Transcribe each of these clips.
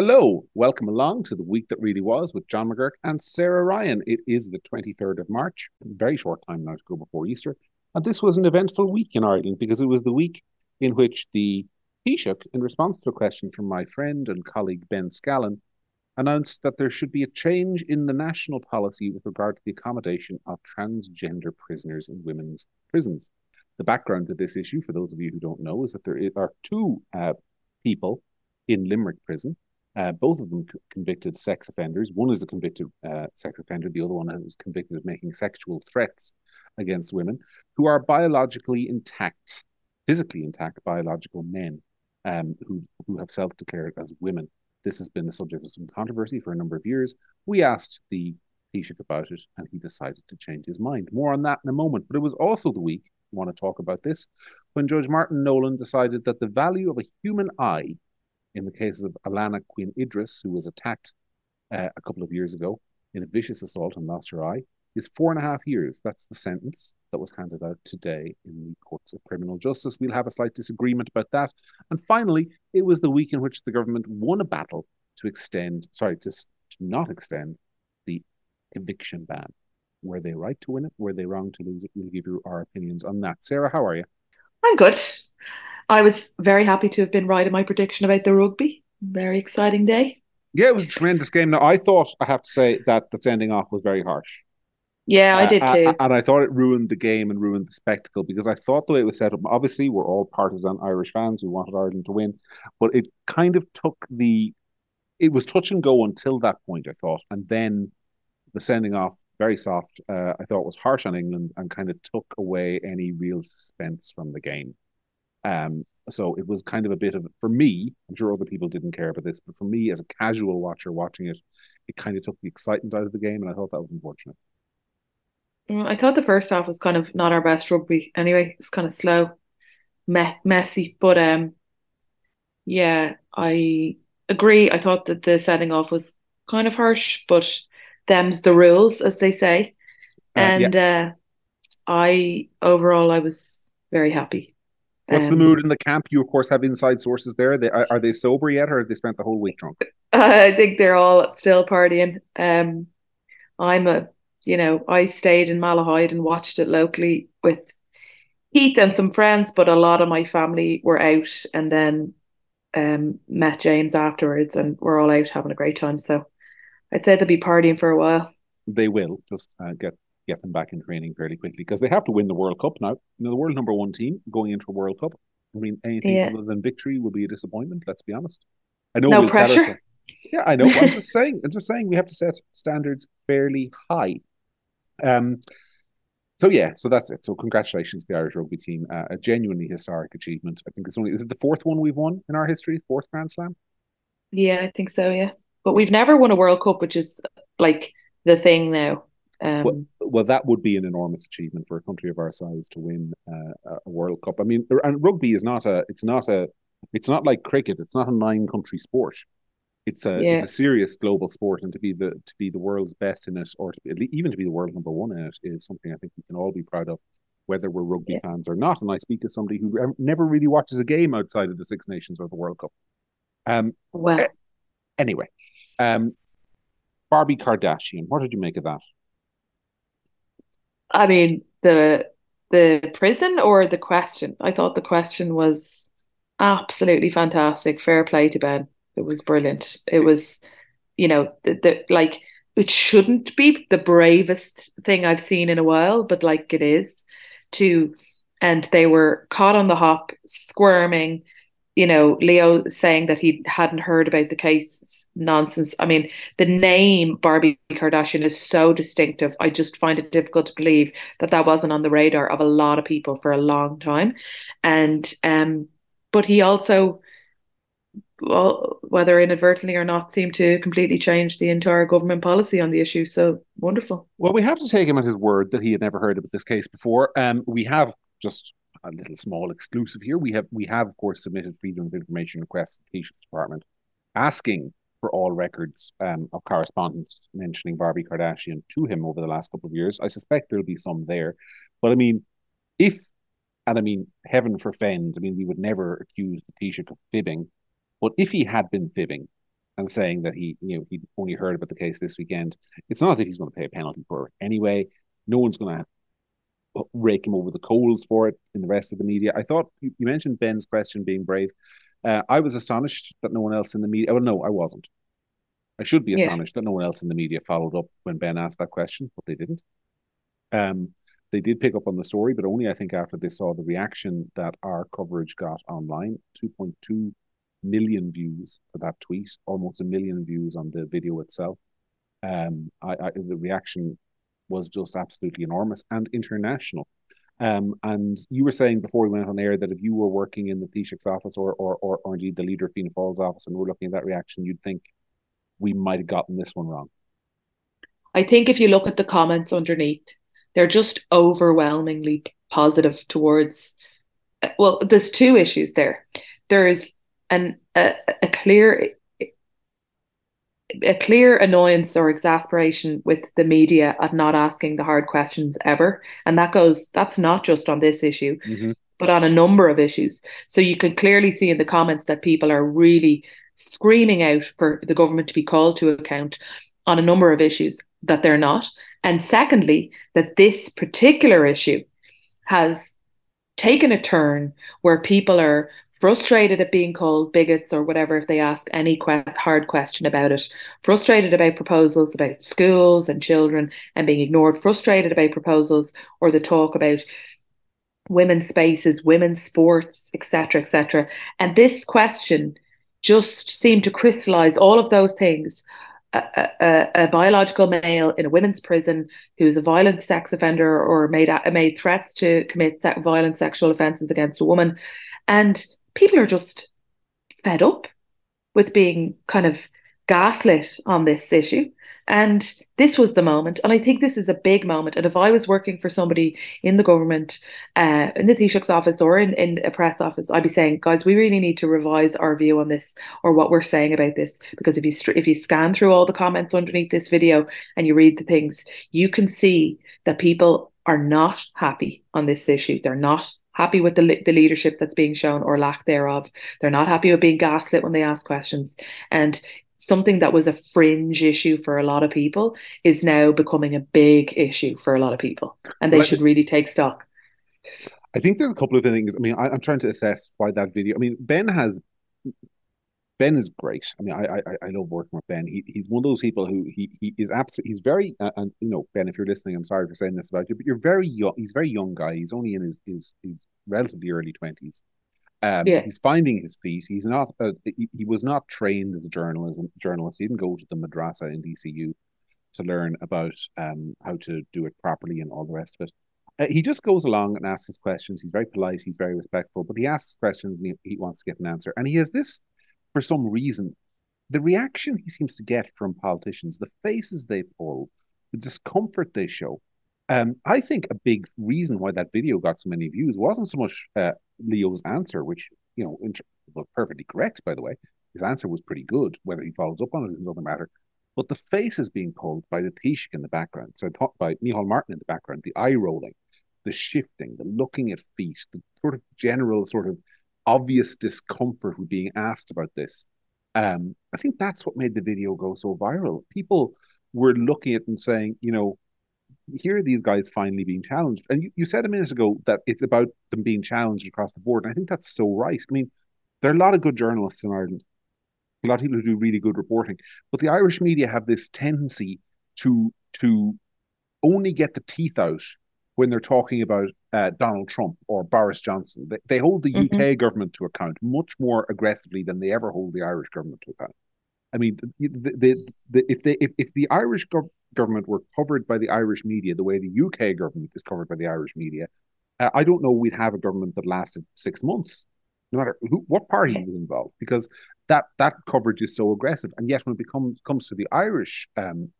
Hello, welcome along to the week that really was with John McGuirk and Sarah Ryan. It is the 23rd of March, very short time now to go before Easter. And this was an eventful week in Ireland because it was the week in which the Taoiseach, in response to a question from my friend and colleague Ben Scallan, announced that there should be a change in the national policy with regard to the accommodation of transgender prisoners in women's prisons. The background to this issue, for those of you who don't know, is that there are two uh, people in Limerick prison uh, both of them convicted sex offenders. One is a convicted uh, sex offender. The other one was convicted of making sexual threats against women who are biologically intact, physically intact biological men um, who, who have self declared as women. This has been the subject of some controversy for a number of years. We asked the Taoiseach about it, and he decided to change his mind. More on that in a moment. But it was also the week, I want to talk about this, when Judge Martin Nolan decided that the value of a human eye in the cases of Alana Quinn Idris, who was attacked uh, a couple of years ago in a vicious assault and lost her eye, is four and a half years. That's the sentence that was handed out today in the courts of criminal justice. We'll have a slight disagreement about that. And finally, it was the week in which the government won a battle to extend, sorry, to, to not extend the eviction ban. Were they right to win it? Were they wrong to lose it? We'll give you our opinions on that. Sarah, how are you? I'm good. I was very happy to have been right in my prediction about the rugby. Very exciting day. Yeah, it was a tremendous game. Now, I thought, I have to say, that the sending off was very harsh. Yeah, I did too. Uh, and I thought it ruined the game and ruined the spectacle because I thought the way it was set up, obviously, we're all partisan Irish fans. We wanted Ireland to win, but it kind of took the, it was touch and go until that point, I thought. And then the sending off, very soft, uh, I thought was harsh on England and kind of took away any real suspense from the game. Um, so it was kind of a bit of for me. I'm sure other people didn't care about this, but for me as a casual watcher watching it, it kind of took the excitement out of the game, and I thought that was unfortunate. Mm, I thought the first half was kind of not our best rugby. Anyway, it was kind of slow, me- messy, but um, yeah, I agree. I thought that the setting off was kind of harsh, but them's the rules, as they say. Uh, and yeah. uh, I overall, I was very happy. What's um, the mood in the camp? You, of course, have inside sources there. They, are, are, they sober yet, or have they spent the whole week drunk? I think they're all still partying. Um, I'm a, you know, I stayed in Malahide and watched it locally with Heath and some friends, but a lot of my family were out and then um, met James afterwards, and we're all out having a great time. So I'd say they'll be partying for a while. They will just uh, get get them back in training fairly quickly because they have to win the World Cup now. You know, the world number one team going into a World Cup. I mean, anything yeah. other than victory will be a disappointment. Let's be honest. I know. No we'll pressure. Yeah, I know. I'm just saying. I'm just saying we have to set standards fairly high. Um. So yeah, so that's it. So congratulations to the Irish rugby team. Uh, a genuinely historic achievement. I think it's only is it the fourth one we've won in our history, fourth Grand Slam. Yeah, I think so. Yeah, but we've never won a World Cup, which is like the thing now. Um, well, well, that would be an enormous achievement for a country of our size to win uh, a World Cup. I mean, and rugby is not a, it's not a, it's not like cricket. It's not a nine-country sport. It's a, yeah. it's a serious global sport, and to be the to be the world's best in it, or to be, even to be the world number one in it, is something I think we can all be proud of, whether we're rugby yeah. fans or not. And I speak to somebody who never really watches a game outside of the Six Nations or the World Cup. Um, well, anyway, um, Barbie Kardashian, what did you make of that? I mean, the the prison or the question? I thought the question was absolutely fantastic. Fair play to Ben. It was brilliant. It was, you know, the, the like it shouldn't be the bravest thing I've seen in a while, but like it is to and they were caught on the hop, squirming, you know, Leo saying that he hadn't heard about the case nonsense. I mean, the name Barbie Kardashian is so distinctive. I just find it difficult to believe that that wasn't on the radar of a lot of people for a long time. And um, but he also, well, whether inadvertently or not, seemed to completely change the entire government policy on the issue. So wonderful. Well, we have to take him at his word that he had never heard about this case before. Um, we have just a little small exclusive here. We have we have of course submitted freedom of information requests to the Taoiseach Department, asking for all records um, of correspondence mentioning Barbie Kardashian to him over the last couple of years. I suspect there'll be some there, but I mean, if and I mean, heaven forfend, I mean, we would never accuse the Taoiseach of fibbing, but if he had been fibbing, and saying that he, you know, he only heard about the case this weekend. It's not as if he's going to pay a penalty for it anyway. No one's going to rake him over the coals for it in the rest of the media. I thought you, mentioned Ben's question being brave. Uh, I was astonished that no one else in the media. Well, no, I wasn't. I should be astonished yeah. that no one else in the media followed up when Ben asked that question, but they didn't. Um, they did pick up on the story, but only I think after they saw the reaction that our coverage got online. 2.2 million views for that tweet, almost a million views on the video itself. Um, I, I, the reaction was just absolutely enormous and international. Um, and you were saying before we went on air that if you were working in the Taoiseach's office or, or, or, or indeed the leader of Fianna Fáil's office and we're looking at that reaction, you'd think we might have gotten this one wrong. I think if you look at the comments underneath, they're just overwhelmingly positive towards. Well, there's two issues there. There's an a, a clear a clear annoyance or exasperation with the media at not asking the hard questions ever. And that goes that's not just on this issue mm-hmm. but on a number of issues. So you can clearly see in the comments that people are really screaming out for the government to be called to account on a number of issues that they're not. And secondly that this particular issue has taken a turn where people are frustrated at being called bigots or whatever if they ask any que- hard question about it, frustrated about proposals about schools and children and being ignored, frustrated about proposals or the talk about women's spaces, women's sports, etc., etc. And this question just seemed to crystallize all of those things. A, a, a, biological male in a women's prison who's a violent sex offender or made made threats to commit violent sexual offences against a woman, and people are just fed up with being kind of gaslit on this issue. And this was the moment. And I think this is a big moment. And if I was working for somebody in the government, uh, in the Taoiseach's office or in, in a press office, I'd be saying, guys, we really need to revise our view on this or what we're saying about this. Because if you if you scan through all the comments underneath this video and you read the things, you can see that people are not happy on this issue. They're not happy with the, the leadership that's being shown or lack thereof. They're not happy with being gaslit when they ask questions. And something that was a fringe issue for a lot of people is now becoming a big issue for a lot of people. And they well, should really take stock. I think there's a couple of things. I mean, I, I'm trying to assess why that video. I mean, Ben has Ben is great. I mean, I I, I love working with Ben. He, he's one of those people who he he is absolutely. He's very uh, and you know Ben, if you're listening, I'm sorry for saying this about you, but you're very young. He's a very young guy. He's only in his his, his relatively early twenties. Um, yeah. He's finding his feet. He's not. Uh, he, he was not trained as a journalism journalist. He didn't go to the madrasa in DCU to learn about um how to do it properly and all the rest of it. Uh, he just goes along and asks his questions. He's very polite. He's very respectful, but he asks questions and he, he wants to get an answer. And he has this for some reason, the reaction he seems to get from politicians, the faces they pull, the discomfort they show. Um, I think a big reason why that video got so many views wasn't so much uh, Leo's answer, which you know was perfectly correct, by the way. His answer was pretty good. Whether he follows up on it is another matter. But the faces being pulled by the Taoiseach in the background, so I by Micheál Martin in the background, the eye rolling, the shifting, the looking at feet, the sort of general sort of obvious discomfort with being asked about this. Um, I think that's what made the video go so viral. People were looking at and saying, you know, here are these guys finally being challenged. And you, you said a minute ago that it's about them being challenged across the board. And I think that's so right. I mean, there are a lot of good journalists in Ireland, a lot of people who do really good reporting, but the Irish media have this tendency to to only get the teeth out when they're talking about uh, Donald Trump or Boris Johnson. They, they hold the mm-hmm. UK government to account much more aggressively than they ever hold the Irish government to account. I mean, the, the, the, if they if, if the Irish go- government were covered by the Irish media the way the UK government is covered by the Irish media, uh, I don't know we'd have a government that lasted six months, no matter who what party was involved, because that that coverage is so aggressive. And yet, when it becomes comes to the Irish um,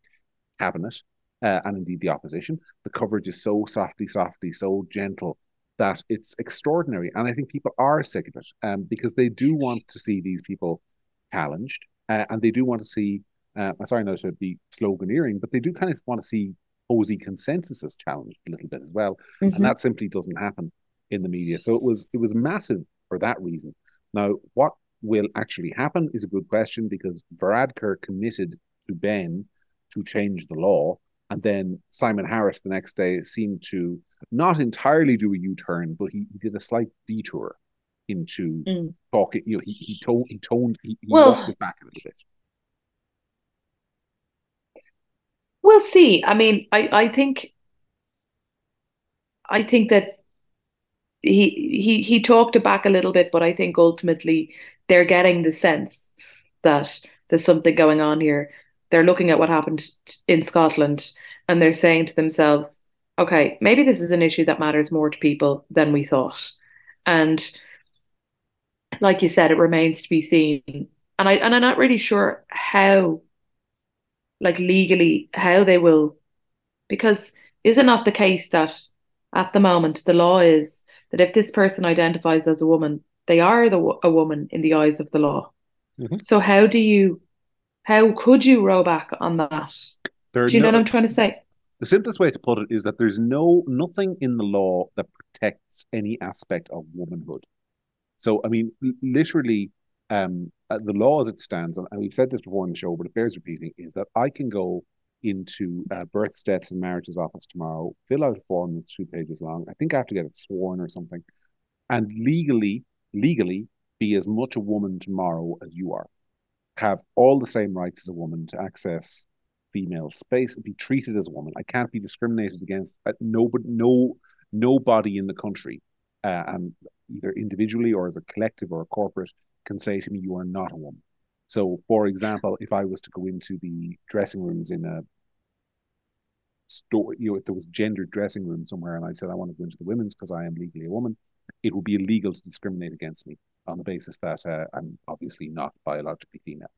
cabinet, uh, and indeed the opposition. The coverage is so softly, softly, so gentle that it's extraordinary. And I think people are sick of it um, because they do want to see these people challenged uh, and they do want to see, uh, I'm sorry not to be sloganeering, but they do kind of want to see posy consensuses challenged a little bit as well. Mm-hmm. And that simply doesn't happen in the media. So it was it was massive for that reason. Now, what will actually happen is a good question because Varadkar committed to Ben to change the law. And then Simon Harris the next day seemed to not entirely do a U turn, but he, he, did a slight detour into mm. talking. You know, he he toned he toned he, he well, walked it back a little bit. We'll see. I mean, I I think I think that he he he talked it back a little bit, but I think ultimately they're getting the sense that there's something going on here. They're looking at what happened in Scotland and they're saying to themselves, okay, maybe this is an issue that matters more to people than we thought. And like you said, it remains to be seen. And I and I'm not really sure how, like legally, how they will, because is it not the case that at the moment the law is that if this person identifies as a woman, they are the a woman in the eyes of the law. Mm-hmm. So how do you, how could you row back on that? There do you no, know what I'm trying to say? The simplest way to put it is that there's no nothing in the law that protects any aspect of womanhood. So I mean, literally, um, uh, the law as it stands, and we've said this before in the show, but it bears repeating, is that I can go into uh, births, deaths, and marriages office tomorrow, fill out a form that's two pages long. I think I have to get it sworn or something, and legally, legally, be as much a woman tomorrow as you are. Have all the same rights as a woman to access female space and be treated as a woman. I can't be discriminated against. Uh, no, no, nobody in the country, uh, and either individually or as a collective or a corporate, can say to me, "You are not a woman." So, for example, if I was to go into the dressing rooms in a store, you know, if there was gendered dressing room somewhere and I said I want to go into the women's because I am legally a woman, it would be illegal to discriminate against me on the basis that uh, I'm obviously not biologically female.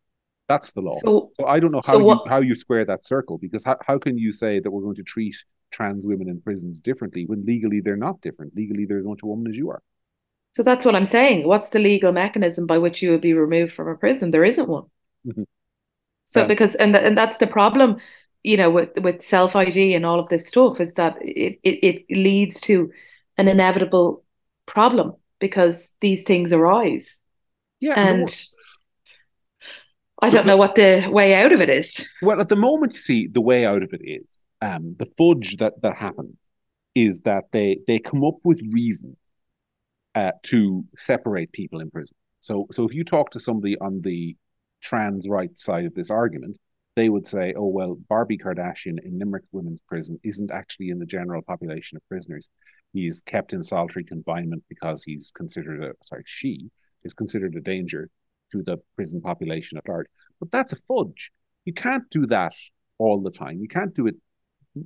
That's the law. So, so I don't know how so what, you how you square that circle because how, how can you say that we're going to treat trans women in prisons differently when legally they're not different? Legally they're as much a woman as you are. So that's what I'm saying. What's the legal mechanism by which you would be removed from a prison? There isn't one. Mm-hmm. So because and and that's the problem, you know, with with self ID and all of this stuff is that it, it it leads to an inevitable problem because these things arise. Yeah, and. I don't know what the way out of it is. Well, at the moment, see, the way out of it is um, the fudge that that happens is that they they come up with reasons uh, to separate people in prison. So, so if you talk to somebody on the trans rights side of this argument, they would say, "Oh well, Barbie Kardashian in Limerick Women's Prison isn't actually in the general population of prisoners. He's kept in solitary confinement because he's considered a sorry, she is considered a danger to the prison population at large." But that's a fudge. You can't do that all the time. You can't do it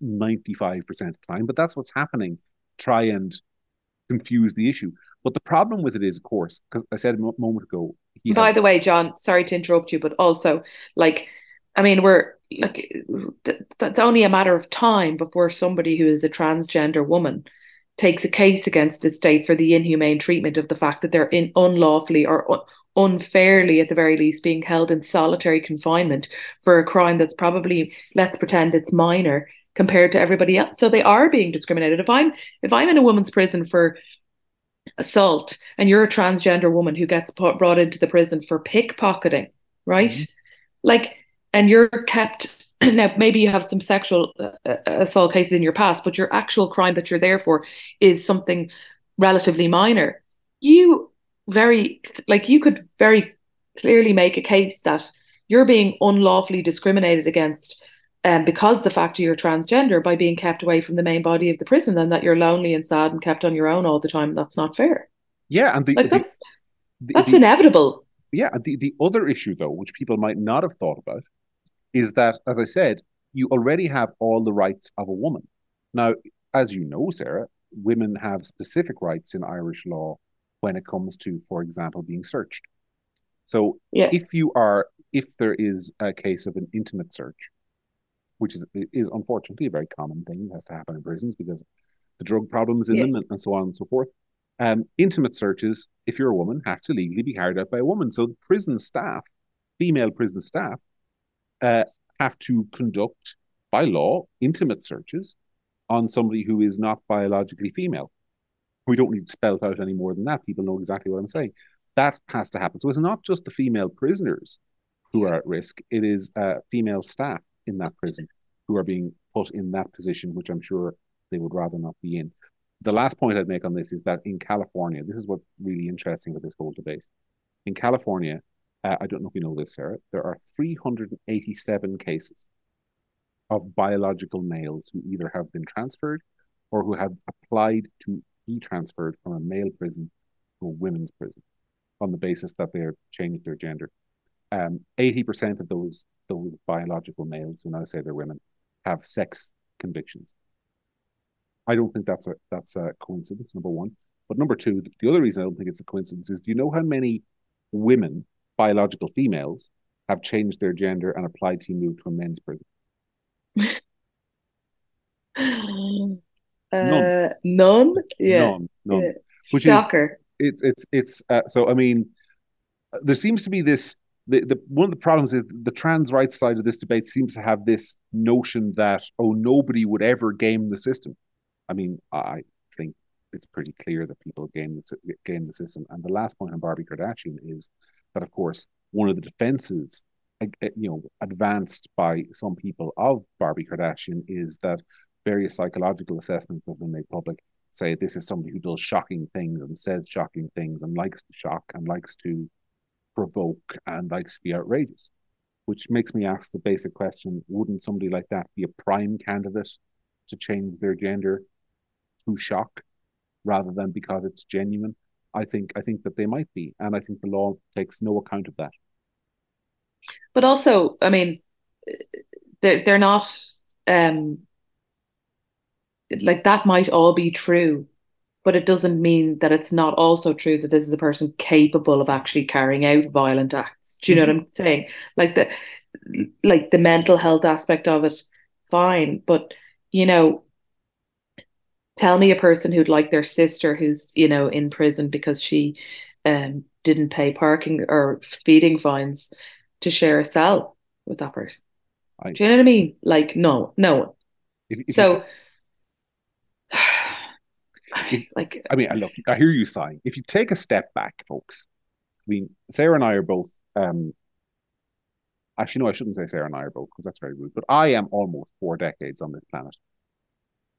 ninety-five percent of the time. But that's what's happening. Try and confuse the issue. But the problem with it is, of course, because I said a moment ago. By has... the way, John, sorry to interrupt you, but also, like, I mean, we're like, that's only a matter of time before somebody who is a transgender woman takes a case against the state for the inhumane treatment of the fact that they're in unlawfully or un- unfairly, at the very least, being held in solitary confinement for a crime that's probably, let's pretend it's minor compared to everybody else. So they are being discriminated. If I'm if I'm in a woman's prison for assault and you're a transgender woman who gets put, brought into the prison for pickpocketing, right? Mm-hmm. Like, and you're kept now maybe you have some sexual uh, uh, assault cases in your past, but your actual crime that you're there for is something relatively minor. You very like you could very clearly make a case that you're being unlawfully discriminated against um, because the fact you're transgender by being kept away from the main body of the prison and that you're lonely and sad and kept on your own all the time. That's not fair. Yeah, and the, like that's the, that's the, inevitable. Yeah, the the other issue though, which people might not have thought about, is that as I said, you already have all the rights of a woman. Now, as you know, Sarah, women have specific rights in Irish law when it comes to, for example, being searched. So, yeah. if you are, if there is a case of an intimate search, which is is unfortunately a very common thing that has to happen in prisons because the drug problems in yeah. them and, and, so on and so forth. Um, intimate searches, if you're a woman, have to legally be carried out by a woman. So prison staff, female prison staff, uh, have to conduct by law intimate searches on somebody who is not biologically female. We don't need to spell it out any more than that. People know exactly what I'm saying. that has to happen. So it's not just the female prisoners who are at risk; it is uh, female staff in that prison who are being put in that position, which I'm sure they would rather not be in. The last point I'd make on this is that in California, this is what's really interesting about this whole debate. In California, uh, I don't know if you know this, Sarah, there are 387 cases of biological males who either have been transferred or who have applied to be transferred from a male prison to a women's prison on the basis that they're changed their gender. Um, 80% of those those biological males who now say they're women have sex convictions. I don't think that's a that's a coincidence. Number one, but number two, the other reason I don't think it's a coincidence is: do you know how many women, biological females, have changed their gender and applied to move to a men's prison? none. Uh, none. Yeah. None. None. Yeah. Which Shocker. is it's it's it's uh, so. I mean, there seems to be this the, the one of the problems is the trans rights side of this debate seems to have this notion that oh nobody would ever game the system. I mean, I think it's pretty clear that people game the game the system. And the last point on Barbie Kardashian is that, of course, one of the defenses, uh, uh, you know, advanced by some people of Barbie Kardashian is that various psychological assessments have been made public say this is somebody who does shocking things and says shocking things and likes to shock and likes to provoke and likes to be outrageous, which makes me ask the basic question wouldn't somebody like that be a prime candidate to change their gender through shock rather than because it's genuine? I think I think that they might be, and I think the law takes no account of that. But also, I mean, they're they're not um like that might all be true but it doesn't mean that it's not also true that this is a person capable of actually carrying out violent acts. Do you mm-hmm. know what I'm saying? Like the like the mental health aspect of it, fine. But you know, tell me a person who'd like their sister who's, you know, in prison because she um didn't pay parking or speeding fines to share a cell with that person. I, Do you know what I mean? Like no, no. If, if so if, like I mean, look, I hear you sighing. If you take a step back, folks, I mean, Sarah and I are both. um Actually, no, I shouldn't say Sarah and I are both because that's very rude. But I am almost four decades on this planet.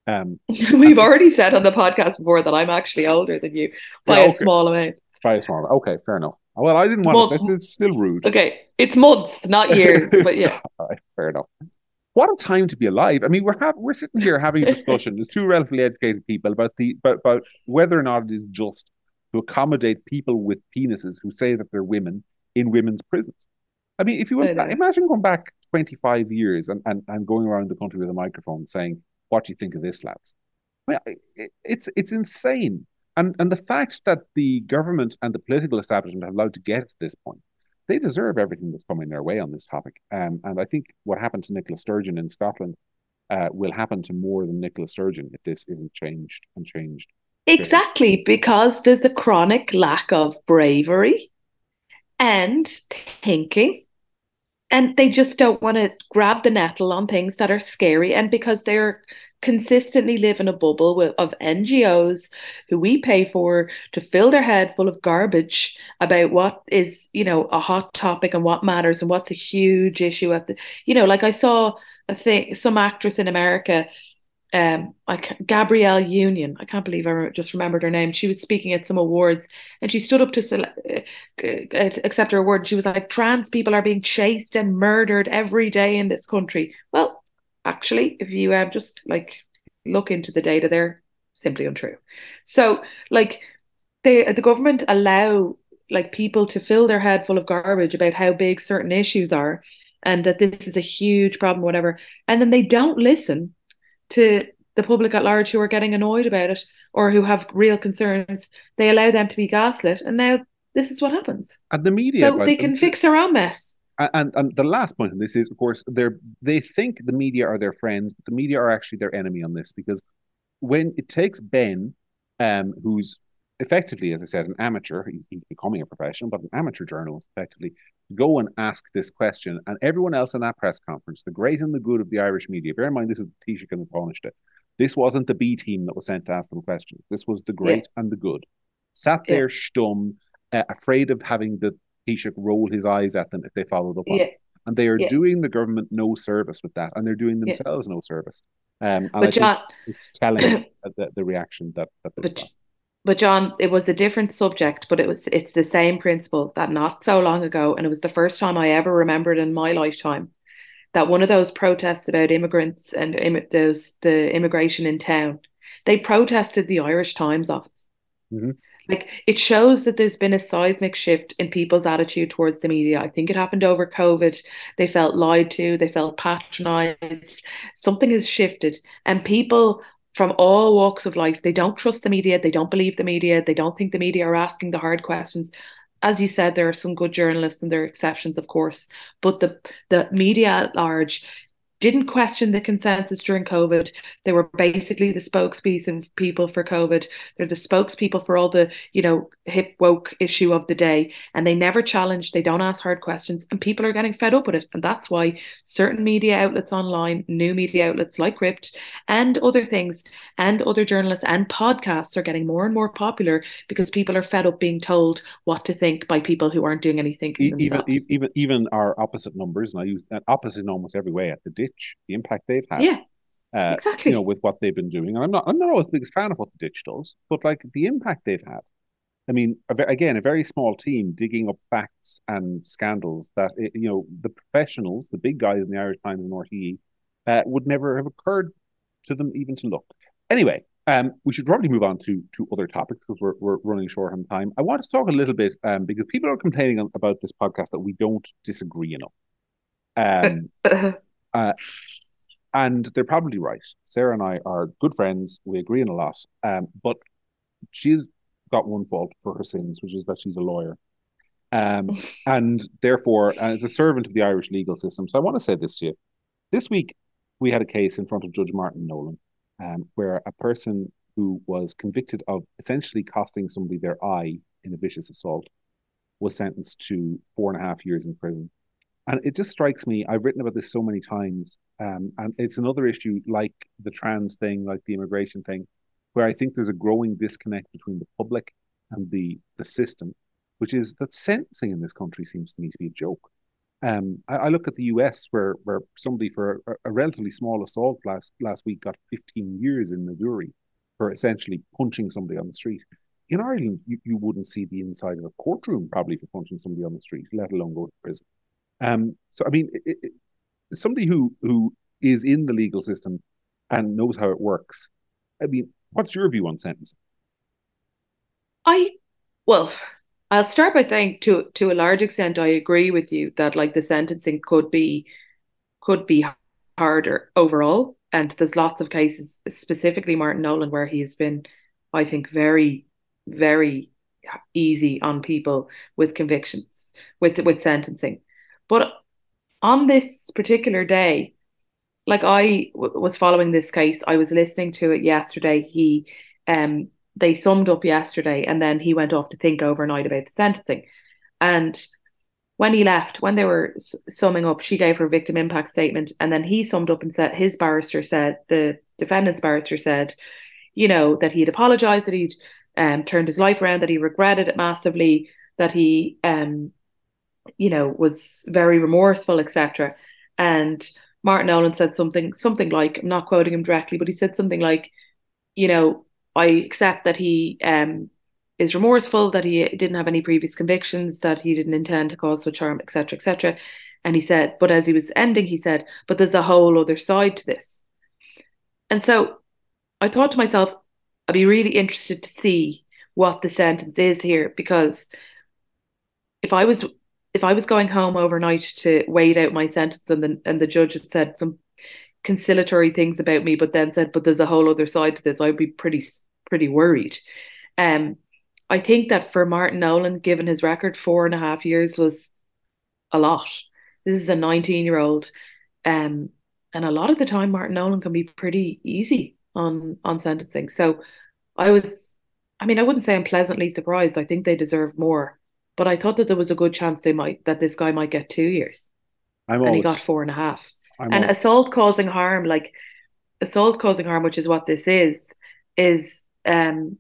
Um, We've already said on the podcast before that I'm actually older than you by yeah, okay. a small amount. By a small amount. Okay, fair enough. Well, I didn't want Month. to. Say, it's still rude. Okay, it's months, not years, but yeah. All right, fair enough what a time to be alive. I mean, we're ha- we're sitting here having a discussion. There's two relatively educated people about the about, about whether or not it is just to accommodate people with penises who say that they're women in women's prisons. I mean, if you went, imagine going back 25 years and, and, and going around the country with a microphone saying, "What do you think of this, lads?" It, it's it's insane. And and the fact that the government and the political establishment have allowed to get to this point they deserve everything that's coming their way on this topic. Um, and I think what happened to Nicola Sturgeon in Scotland uh, will happen to more than Nicola Sturgeon if this isn't changed and changed. Exactly, because there's a chronic lack of bravery and thinking. And they just don't want to grab the nettle on things that are scary. And because they're consistently live in a bubble with, of NGOs who we pay for to fill their head full of garbage about what is, you know, a hot topic and what matters and what's a huge issue at the, you know, like I saw a thing, some actress in America, um, like Gabrielle Union, I can't believe I just remembered her name. She was speaking at some awards and she stood up to uh, uh, accept her award. And She was like, trans people are being chased and murdered every day in this country. Well, actually, if you um, just like look into the data they're simply untrue. So, like, they the government allow like people to fill their head full of garbage about how big certain issues are and that this is a huge problem, whatever, and then they don't listen to the public at large who are getting annoyed about it or who have real concerns. They allow them to be gaslit, and now this is what happens. And the media, so they can fix their own mess and and the last point on this is, of course, they they think the media are their friends, but the media are actually their enemy on this because when it takes Ben, um, who's effectively, as I said, an amateur, he's, he's becoming a professional, but an amateur journalist, effectively, go and ask this question, and everyone else in that press conference, the great and the good of the Irish media, bear in mind this is the Taoiseach and the Taoiseach. This wasn't the B team that was sent to ask them questions. This was the great yeah. and the good. Sat there yeah. stum uh, afraid of having the Taoiseach roll his eyes at them if they followed up on Yeah. And they are Yeah. doing the government no service with that, and they're doing themselves no service. Um, But John, it's telling the, the reaction that, that but got. But John, it was a different subject, but it was it's the same principle that not so long ago, and it was the first time I ever remembered in my lifetime that one of those protests about immigrants and Im- those the immigration in town, they protested the Irish Times office. Mhm. Like it shows that there's been a seismic shift in people's attitude towards the media. I think it happened over COVID. They felt lied to, they felt patronized. Something has shifted, and people from all walks of life, they don't trust the media, they don't believe the media, they don't think the media are asking the hard questions. As you said, there are some good journalists and there are exceptions, of course, but the the media at large didn't question the consensus during COVID. They were basically the spokespeople and people for COVID. They're the spokespeople for all the, you know, hip woke issue of the day. And they never challenge, they don't ask hard questions, and people are getting fed up with it. And that's why certain media outlets online, new media outlets like Gript and other things, and other journalists and podcasts are getting more and more popular because people are fed up being told what to think by people who aren't doing anything even themselves. even even our opposite numbers, and I use that opposite in almost every way at the ditch, the impact they've had, yeah, uh, exactly. you know, with what they've been doing. And I'm not I'm not always the biggest fan of what the ditch does, but like the impact they've had. I mean, again, a very small team digging up facts and scandals that eh, you know the professionals, the big guys in the Irish Times and RTE, uh, would never have occurred to them even to look. Anyway, um, we should probably move on to to other topics because we're we're running short on time. I want to talk a little bit um, because people are complaining about this podcast that we don't disagree enough. Um, and they're probably right. Sarah and I are good friends. We agree on a lot. Um, but she's got one fault for her sins, which is that she's a lawyer. Um, and therefore, uh, as a servant of the Irish legal system. So I want to say this to you. This week, we had a case in front of Judge Martin Nolan um, where a person who was convicted of essentially costing somebody their eye in a vicious assault was sentenced to four and a half years in prison. And it just strikes me, I've written about this so many times, um, and it's another issue like the trans thing, like the immigration thing, where I think there's a growing disconnect between the public and the the system, which is that sentencing in this country seems to me to be a joke. Um, I, I look at the US where where somebody for a, a relatively small assault last last week got 15 years in Missouri for essentially punching somebody on the street. In Ireland, you, you wouldn't see the inside of a courtroom probably for punching somebody on the street, let alone go to prison. Um, so I mean, it, it, somebody who who is in the legal system and knows how it works. I mean, what's your view on sentencing? I well, I'll start by saying to to a large extent I agree with you that like the sentencing could be could be harder overall. And there's lots of cases, specifically Martin Nolan, where he's been, I think, very, very easy on people with convictions, with with sentencing. But on this particular day, like I w- was following this case, I was listening to it yesterday. He, um, they summed up yesterday, and then he went off to think overnight about the sentencing. And when he left, when they were s- summing up, she gave her victim impact statement, and then he summed up and said his barrister said the defendant's barrister said, you know, that he'd apologized, that he'd um, turned his life around, that he regretted it massively, that he, um, you know, was very remorseful, etc. And Martin Nolan said something, something like, I'm not quoting him directly, but he said something like, you know, I accept that he um, is remorseful, that he didn't have any previous convictions, that he didn't intend to cause such harm, etc., etc. And he said, but as he was ending, he said, but there's a whole other side to this. And so I thought to myself, I'd be really interested to see what the sentence is here because if I was if I was going home overnight to wait out my sentence and the and the judge had said some conciliatory things about me, but then said, but there's a whole other side to this, I'd be pretty pretty worried. Um, I think that for Martin Nolan, given his record, four and a half years was a lot. This is a 19 year old. Um, and a lot of the time, Martin Nolan can be pretty easy on on sentencing. So I was, I mean, I wouldn't say I'm pleasantly surprised. I think they deserve more, but I thought that there was a good chance they might that this guy might get two years, I'm and always, he got four and a half. I'm and always, assault causing harm, like assault causing harm, which is what this is, is um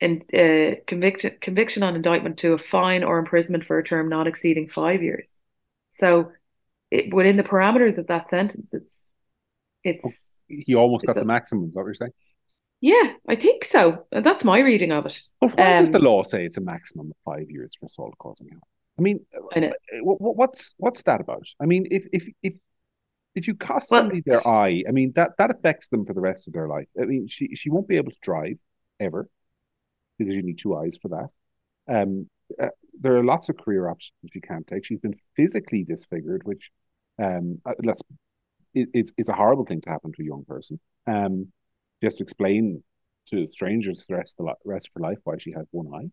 in, uh, conviction conviction on indictment to a fine or imprisonment for a term not exceeding five years. So, it, within the parameters of that sentence, it's it's. Oh, he almost got a, the maximum. Is what you're saying? Yeah, I think so. That's my reading of it. But why um, does the law say it's a maximum of five years for assault causing harm? I mean, I uh, what's what's that about? I mean, if if if if you cost well, somebody their eye, I mean that that affects them for the rest of their life. I mean, she she won't be able to drive ever because you need two eyes for that. Um, uh, there are lots of career options she can't take. She's been physically disfigured, which um, uh, let's it, it's it's a horrible thing to happen to a young person. Um, just to explain to strangers the rest of the rest of her life why she has one eye.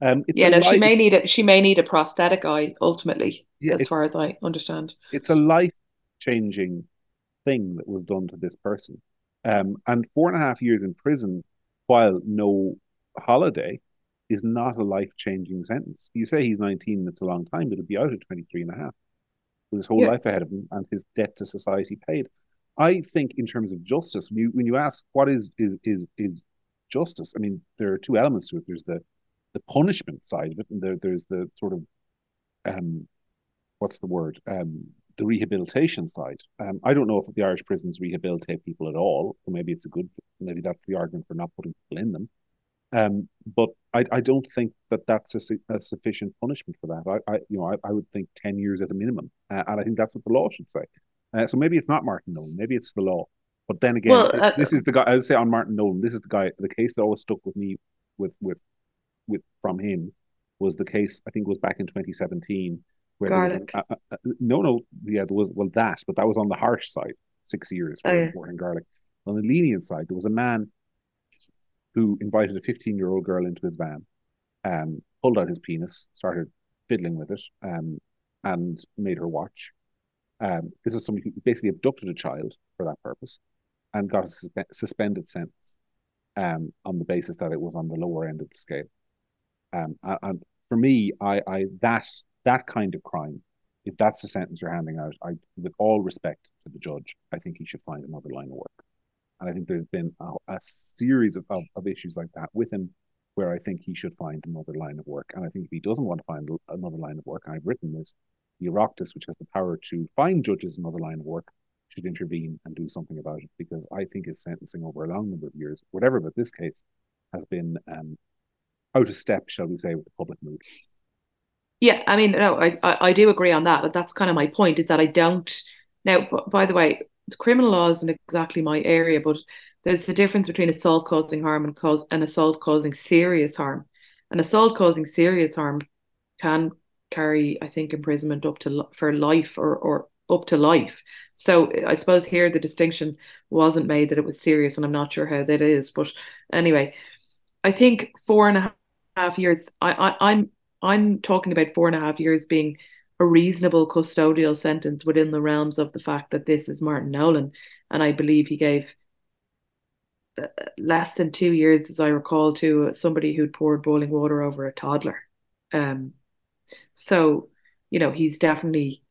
Um, yeah, no, life, she may need a she may need a prosthetic eye ultimately, yeah, as far as I understand. It's a life changing thing that was done to this person, um, and four and a half years in prison, while no holiday, is not a life changing sentence. You say he's nineteen; it's a long time, but he'll be out at 23 and a half with his whole yeah. life ahead of him and his debt to society paid. I think in terms of justice, when you, when you ask what is is is is justice, I mean there are two elements to it. There's the the punishment side of it, and there, there's the sort of um, what's the word? Um, the rehabilitation side. Um, I don't know if the Irish prisons rehabilitate people at all, or maybe it's a good, maybe that's the argument for not putting people in them. Um, but I, I don't think that that's a, a sufficient punishment for that. I, I you know, I, I would think ten years at a minimum, uh, and I think that's what the law should say. Uh, so maybe it's not Martin Nolan, maybe it's the law. But then again, well, uh, this is the guy. I would say on Martin Nolan, this is the guy. The case that always stuck with me, with with with from him, was the case. I think was back in 2017 where garlic. A, a, a, no, no, yeah, there was well that, but that was on the harsh side, six years for oh, yeah. garlic. On the lenient side, there was a man who invited a 15 year old girl into his van, um, pulled out his penis, started fiddling with it, um, and made her watch. Um, this is somebody who basically abducted a child for that purpose and got a suspe- suspended sentence um, on the basis that it was on the lower end of the scale. Um, and for me, I, I that that kind of crime, if that's the sentence you're handing out, I, with all respect to the judge, I think he should find another line of work. And I think there's been a, a series of, of, of issues like that with him where I think he should find another line of work. And I think if he doesn't want to find another line of work, I've written this, the Oireachtas, which has the power to find judges another line of work, should intervene and do something about it because I think his sentencing over a long number of years, whatever, but this case has been um, out of step, shall we say, with the public mood. Yeah, I mean, no, I, I, do agree on that. That's kind of my point. Is that I don't now. By the way, the criminal law isn't exactly my area, but there's a difference between assault causing harm and cause an assault causing serious harm. An assault causing serious harm can carry, I think, imprisonment up to for life or or up to life. So I suppose here the distinction wasn't made that it was serious, and I'm not sure how that is. But anyway, I think four and a half years. I, I I'm I'm talking about four and a half years being a reasonable custodial sentence within the realms of the fact that this is Martin Nolan, and I believe he gave uh, less than two years, as I recall, to somebody who'd poured boiling water over a toddler. Um, so, you know, he's definitely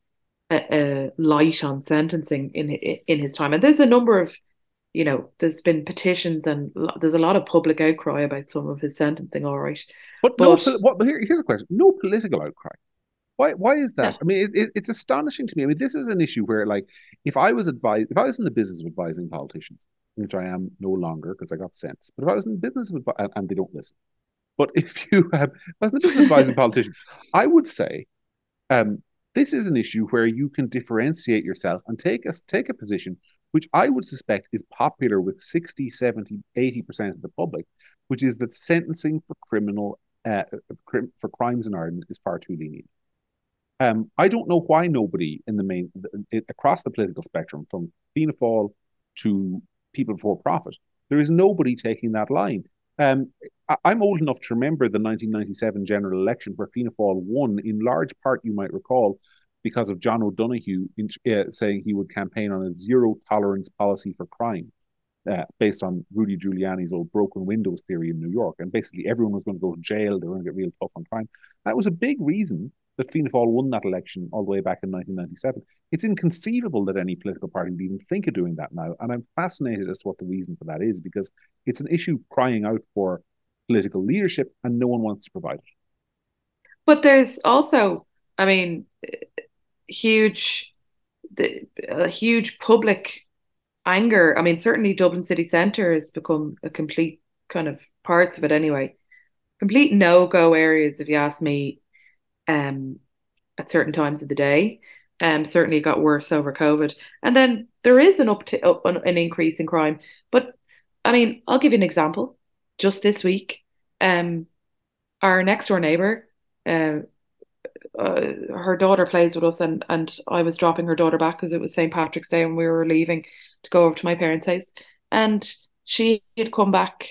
a, a light on sentencing in in his time. And there's a number of, you know, there's been petitions and there's a lot of public outcry about some of his sentencing. All right, but, but no, what, here, here's a question: no political outcry. Why? Why is that? I mean, it, it, it's astonishing to me. I mean, this is an issue where, like, if I was advised, if I was in the business of advising politicians, which I am no longer because I got sense, but if I was in the business of and, and they don't listen, but if you have, as the business advising politicians, I would say, um, this is an issue where you can differentiate yourself and take a take a position which I would suspect is popular with 60, 70, 80% of the public, which is that sentencing for criminal uh, for crimes in Ireland is far too lenient. Um, I don't know why nobody in the main across the political spectrum, from Fianna Fáil to People Before Profit, there is nobody taking that line. Um, I, am old enough to remember the 1997 general election where Fianna Fáil won, in large part, you might recall, because of John O'Donoghue in, uh, saying he would campaign on a zero tolerance policy for crime. Uh, based on Rudy Giuliani's old broken windows theory in New York. And basically, everyone was going to go to jail. They were going to get real tough on crime. That was a big reason that Fianna Fáil won that election all the way back in 1997. It's inconceivable that any political party would even think of doing that now. And I'm fascinated as to what the reason for that is, because it's an issue crying out for political leadership, and no one wants to provide it. But there's also, I mean, huge, a huge public anger. I mean, certainly Dublin city centre has become a complete kind of parts of it anyway. Complete no go areas, if you ask me, um, at certain times of the day. Um, certainly got worse over COVID. And then there is an up, to, an increase in crime. But I mean, I'll give you an example. Just this week, um, our next door neighbor, uh, uh, her daughter plays with us, and and I was dropping her daughter back because it was St Patrick's Day and we were leaving to go over to my parents' house, and she had come back,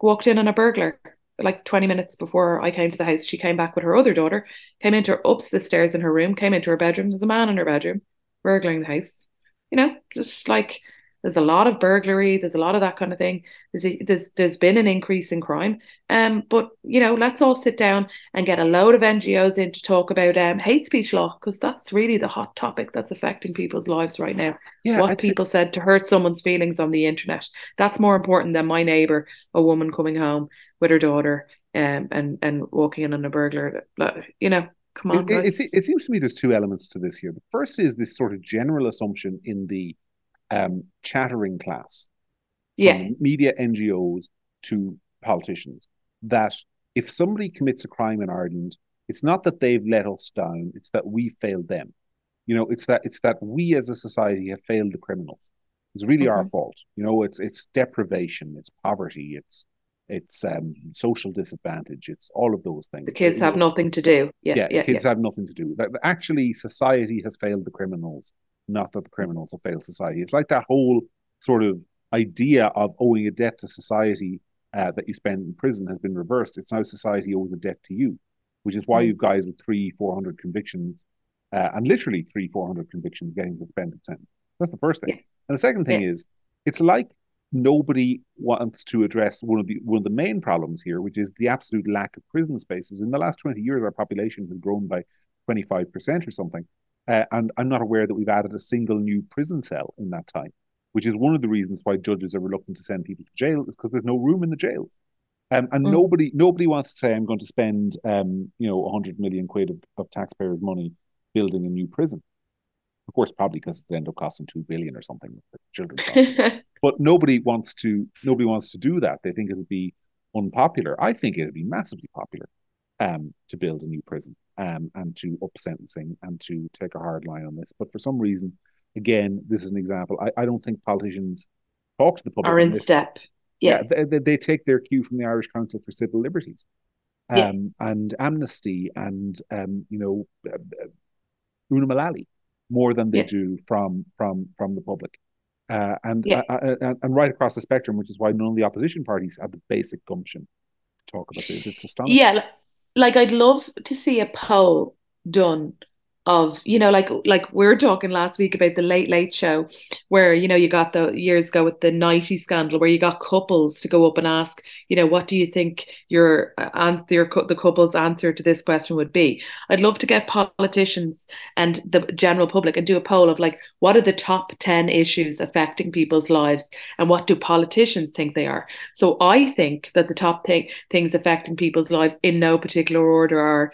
walked in on a burglar like 20 minutes before I came to the house, she came back with her other daughter, came into her ups the stairs in her room, came into her bedroom. There's a man in her bedroom, burgling the house. You know, just like there's a lot of burglary. There's a lot of that kind of thing. There's a, there's there's been an increase in crime. Um, but you know, let's all sit down and get a load of NGOs in to talk about um hate speech law because that's really the hot topic that's affecting people's lives right now. Yeah, what people said to hurt someone's feelings on the internet. That's more important than my neighbor, a woman coming home with her daughter, um, and and walking in on a burglar. You know, come on. It, it, it seems to me there's two elements to this here. The first is this sort of general assumption in the um, chattering class, yeah, media NGOs to politicians, that if somebody commits a crime in Ireland, it's not that they've let us down; it's that we failed them. You know, it's that it's that we as a society have failed the criminals. It's really mm-hmm. our fault. You know, it's it's deprivation, it's poverty, it's it's um, social disadvantage, it's all of those things. The kids have nothing to do. Yeah, yeah, yeah kids yeah. have nothing to do. Actually, society has failed the criminals not that the criminals have failed society. It's like that whole sort of idea of owing a debt to society uh, that you spend in prison has been reversed. It's now society owes a debt to you, which is why mm. you've guys with three, four hundred convictions, uh, and literally three, four hundred convictions getting suspended sentence. That's the first thing. Yeah. And the second thing yeah. is, it's like nobody wants to address one of the one of the main problems here, which is the absolute lack of prison spaces. In the last twenty years, our population has grown by twenty five percent or something. Uh, and I'm not aware that we've added a single new prison cell in that time, which is one of the reasons why judges are reluctant to send people to jail, is because there's no room in the jails. Um, and mm. nobody nobody wants to say I'm going to spend um, you know 100 million quid of, of taxpayers' money building a new prison. Of course, probably because it's end up costing two billion or something for children. but nobody wants to nobody wants to do that. They think it would be unpopular. I think it would be massively popular um, to build a new prison um, and to up sentencing and to take a hard line on this. But for some reason, again, this is an example. I, I don't think politicians talk to the public. Are in step. Yeah, yeah they, they, take their cue from the Irish Council for Civil Liberties, um, yeah. and Amnesty, and um, you know, uh, uh, Una Mullally, more than they yeah. do from from from the public. Uh, and, yeah. uh, uh, and right across the spectrum, which is why none of the opposition parties have the basic gumption to talk about this. It's astonishing. Yeah, like I'd love to see a poll done of you know like like we are talking last week about the late late show where you know you got the years ago with the 90 scandal where you got couples to go up and ask you know what do you think your uh, answer the couple's answer to this question would be? I'd love to get politicians and the general public and do a poll of like what are the top 10 issues affecting people's lives and what do politicians think they are? So i think that the top thing things affecting people's lives in no particular order are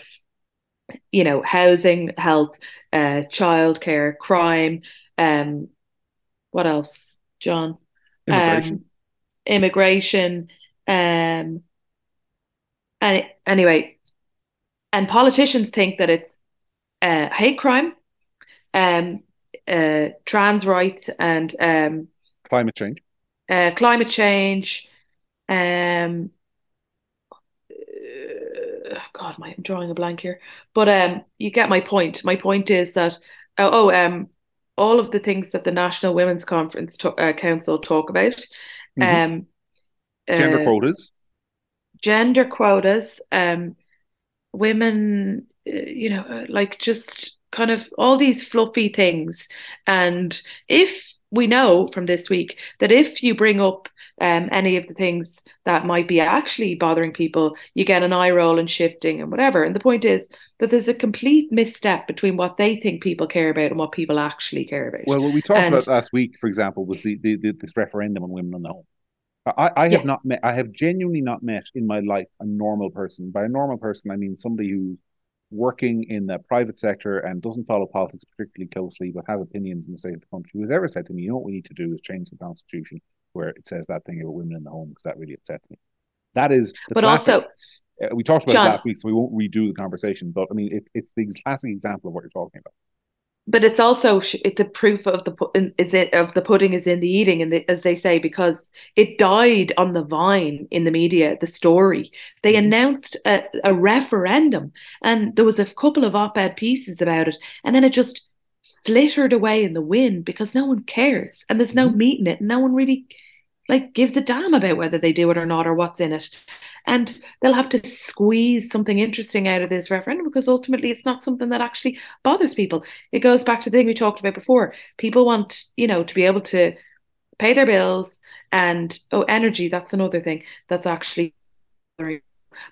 you know, housing, health, uh, childcare, crime, um, what else, John? Immigration. Um, immigration. Um, and anyway, and politicians think that it's uh, hate crime, um, uh, trans rights, and um, climate change. Uh, climate change, um, God, my, I'm drawing a blank here. But um, you get my point. My point is that oh, oh um, all of the things that the National Women's Conference to, uh, Council talk about, mm-hmm. um, gender uh, quotas, gender quotas, um, women, uh, you know, uh, like just kind of all these fluffy things. And if we know from this week that if you bring up um, any of the things that might be actually bothering people, you get an eye roll and shifting and whatever. And the point is that there's a complete misstep between what they think people care about and what people actually care about. Well, what we talked and, about last week, for example, was the, the, the, this referendum on women on the home. I, I have yeah. not met. I have genuinely not met in my life a normal person. By a normal person, I mean somebody who's working in the private sector and doesn't follow politics particularly closely, but has opinions in the state of the country, who's ever said to me, "You know what we need to do is change the constitution where it says that thing about women in the home because that really upsets me." That is, but classic, also. Uh, we talked about John, it last week, so we won't redo the conversation. But I mean, it's it's the classic example of what you're talking about but it's also it's the proof of the is it of the pudding is in the eating and as they say because it died on the vine in the media the story they mm-hmm. announced a, a referendum and there was a couple of op-ed pieces about it and then it just flittered away in the wind because no one cares and there's no mm-hmm. meeting it no one really like gives a damn about whether they do it or not or what's in it and they'll have to squeeze something interesting out of this referendum because ultimately it's not something that actually bothers people. It goes back to the thing we talked about before. People want, you know, to be able to pay their bills and oh energy, that's another thing that's actually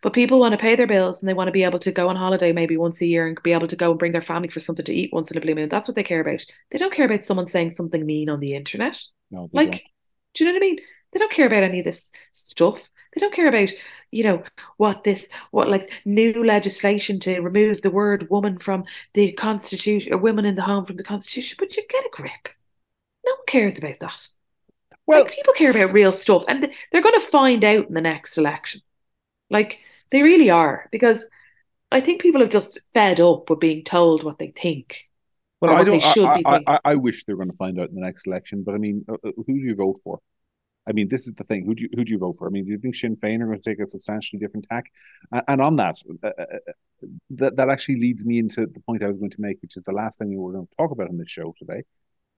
but people want to pay their bills and they want to be able to go on holiday maybe once a year and be able to go and bring their family for something to eat once in a blue moon. That's what they care about. They don't care about someone saying something mean on the internet. No, like, don't. Do you know what I mean? They don't care about any of this stuff. They don't care about, you know, what this, what like new legislation to remove the word woman from the constitution or women in the home from the constitution. But you get a grip. No one cares about that. Well, like, people care about real stuff, and they're going to find out in the next election. Like they really are, because I think people have just fed up with being told what they think. Well, I don't. I, I, I, I, wish they're going to find out in the next election, but I mean, uh, uh, who do you vote for? I mean, this is the thing. Who do you, who do you vote for? I mean, do you think Sinn Féin are going to take a substantially different tack? And, on that, uh, uh, that that actually leads me into the point I was going to make, which is the last thing we were going to talk about on this show today,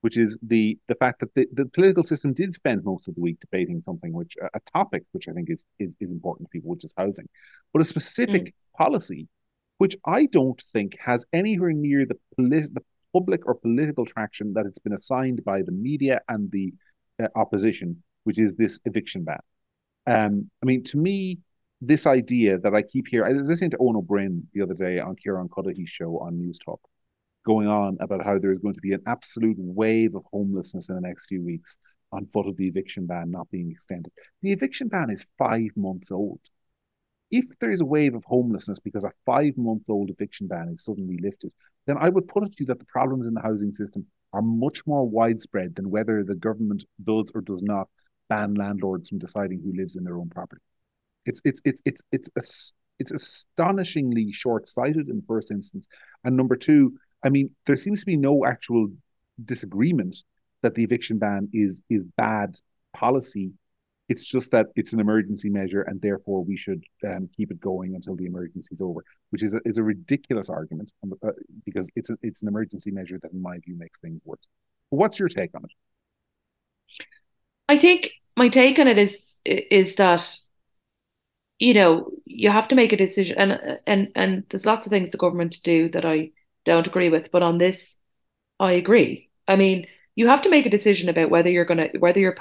which is the the fact that the, the political system did spend most of the week debating something which a topic which I think is is, is important to people, which is housing, but a specific mm. policy which I don't think has anywhere near the polit- the public or political traction that it's been assigned by the media and the uh, opposition which is this eviction ban. Um, I mean, to me, this idea that I keep here, I was listening to Ó Broin the other day on Kieran Cuddihy's show on News Talk, going on about how there is going to be an absolute wave of homelessness in the next few weeks on foot of the eviction ban not being extended. The eviction ban is five months old. If there is a wave of homelessness because a five month old eviction ban is suddenly lifted, then I would put it to you that the problems in the housing system are much more widespread than whether the government does or does not ban landlords from deciding who lives in their own property. It's it's it's it's it's it's, it's astonishingly short-sighted in the first instance, and number two, I mean, there seems to be no actual disagreement that the eviction ban is is bad policy. It's just that it's an emergency measure, and therefore we should um, keep it going until the emergency is over, which is a, is a ridiculous argument um, uh, because it's a, it's an emergency measure that, in my view, makes things worse. what's your take on it? I think my take on it is is that you know you have to make a decision and and and there's lots of things the government do that I don't agree with but on this I agree I mean you have to make a decision about whether you're going to whether you're